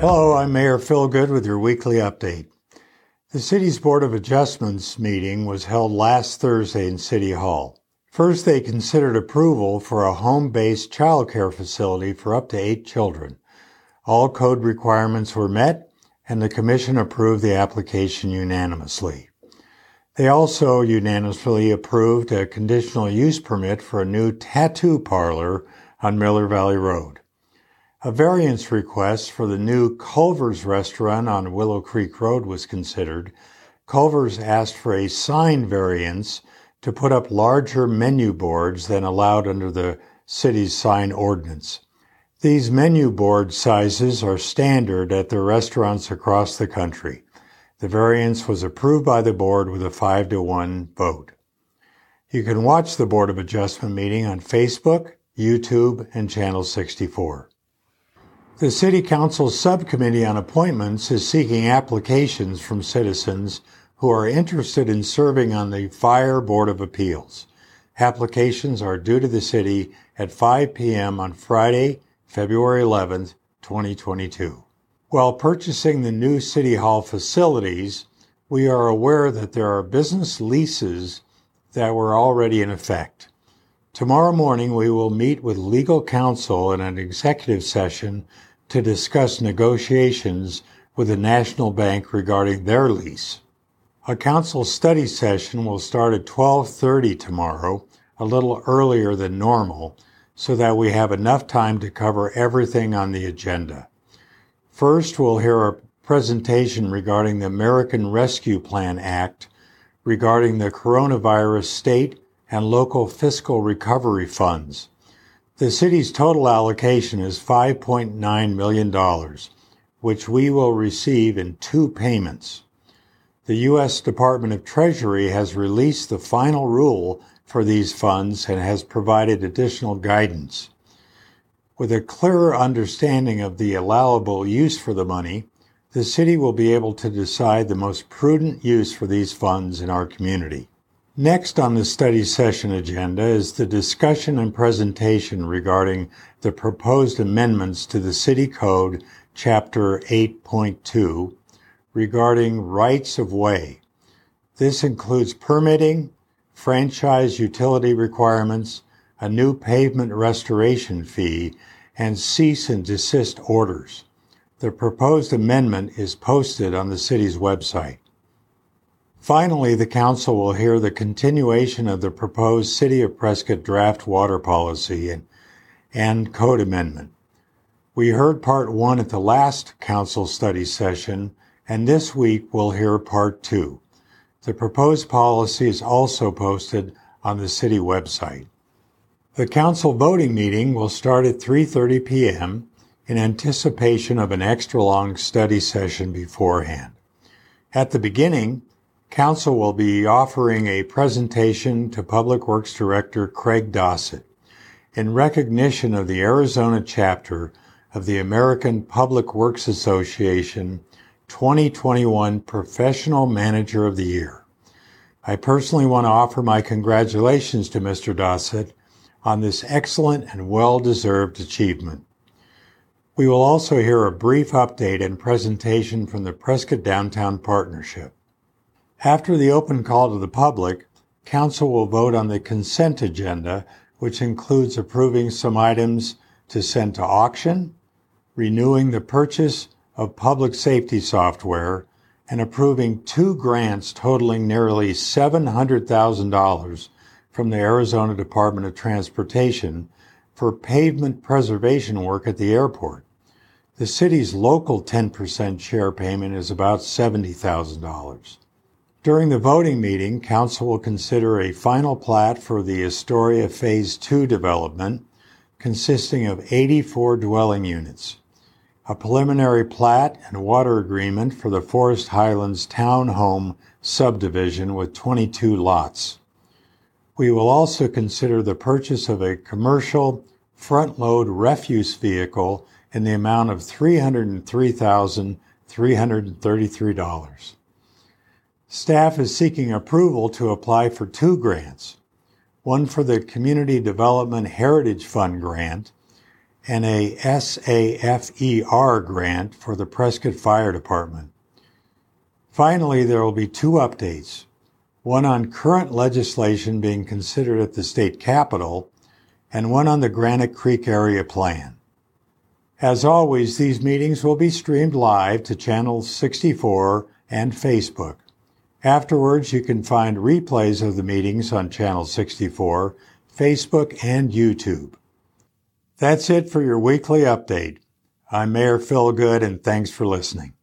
Hello, I'm Mayor Phil Goode with your weekly update. The city's Board of Adjustments meeting was held last Thursday in City Hall. First, they considered approval for a home-based child care facility for up to eight children. All code requirements were met, and the Commission approved the application unanimously. They also unanimously approved a conditional use permit for a new tattoo parlor on Miller Valley Road. A variance request for the new Culver's restaurant on Willow Creek Road was considered. Culver's asked for a sign variance to put up larger menu boards than allowed under the city's sign ordinance. These menu board sizes are standard at the restaurants across the country. The variance was approved by the board with a 5 to 1 vote. You can watch the Board of Adjustment meeting on Facebook, YouTube, and Channel 64. The City Council Subcommittee on Appointments is seeking applications from citizens who are interested in serving on the Fire Board of Appeals. Applications are due to the city at 5 p.m. on Friday, February 11th, 2022. While purchasing the new City Hall facilities, we are aware that there are business leases that were already in effect. Tomorrow morning, we will meet with legal counsel in an executive session to discuss negotiations with the National Bank regarding their lease. A council study session will start at 12:30 tomorrow, a little earlier than normal, so that we have enough time to cover everything on the agenda. First, we'll hear a presentation regarding the American Rescue Plan Act regarding the coronavirus state and local fiscal recovery funds. The city's total allocation is $5.9 million, which we will receive in two payments the U.S. Department of Treasury has released the final rule for these funds and has provided additional guidance. With a clearer understanding of the allowable use for the money, the city will be able to decide the most prudent use for these funds in our community. Next on the study session agenda is the discussion and presentation regarding the proposed amendments to the City Code, Chapter 8.2, regarding rights of way. This includes permitting, franchise utility requirements, a new pavement restoration fee, and cease and desist orders. The proposed amendment is posted on the city's website. Finally, the Council will hear the continuation of the proposed City of Prescott draft water policy and, and code amendment. We heard part one at the last Council study session and this week we'll hear part two. The proposed policy is also posted on the city website. The council voting meeting will start at 3:30 p.m. in anticipation of an extra long study session beforehand. At the beginning, council will be offering a presentation to Public Works Director Craig Dotseth in recognition of the Arizona chapter of the American Public Works Association 2021 Professional Manager of the Year. I personally want to offer my congratulations to Mr. Dotseth on this excellent and well-deserved achievement. We will also hear a brief update and presentation from the Prescott Downtown Partnership. After the open call to the public, Council will vote on the consent agenda, which includes approving some items to send to auction, renewing the purchase of public safety software and approving two grants totaling nearly $700,000 from the Arizona Department of Transportation for pavement preservation work at the airport. The city's local 10% share payment is about $70,000. During the voting meeting, Council will consider a final plat for the Astoria Phase 2 development consisting of 84 dwelling units a preliminary plat and water agreement for the Forest Highlands Townhome subdivision with 22 lots. We will also consider the purchase of a commercial front load refuse vehicle in the amount of $303,333. Staff is seeking approval to apply for two grants one for the Community Development Heritage Fund grant and a SAFER grant for the Prescott Fire Department. Finally, there will be two updates one on current legislation being considered at the state capitol, and one on the Granite Creek Area Plan. As always, these meetings will be streamed live to Channel 64 and Facebook. Afterwards, you can find replays of the meetings on Channel 64, Facebook, and YouTube. That's it for your weekly update. I'm Mayor Phil Goode, and thanks for listening.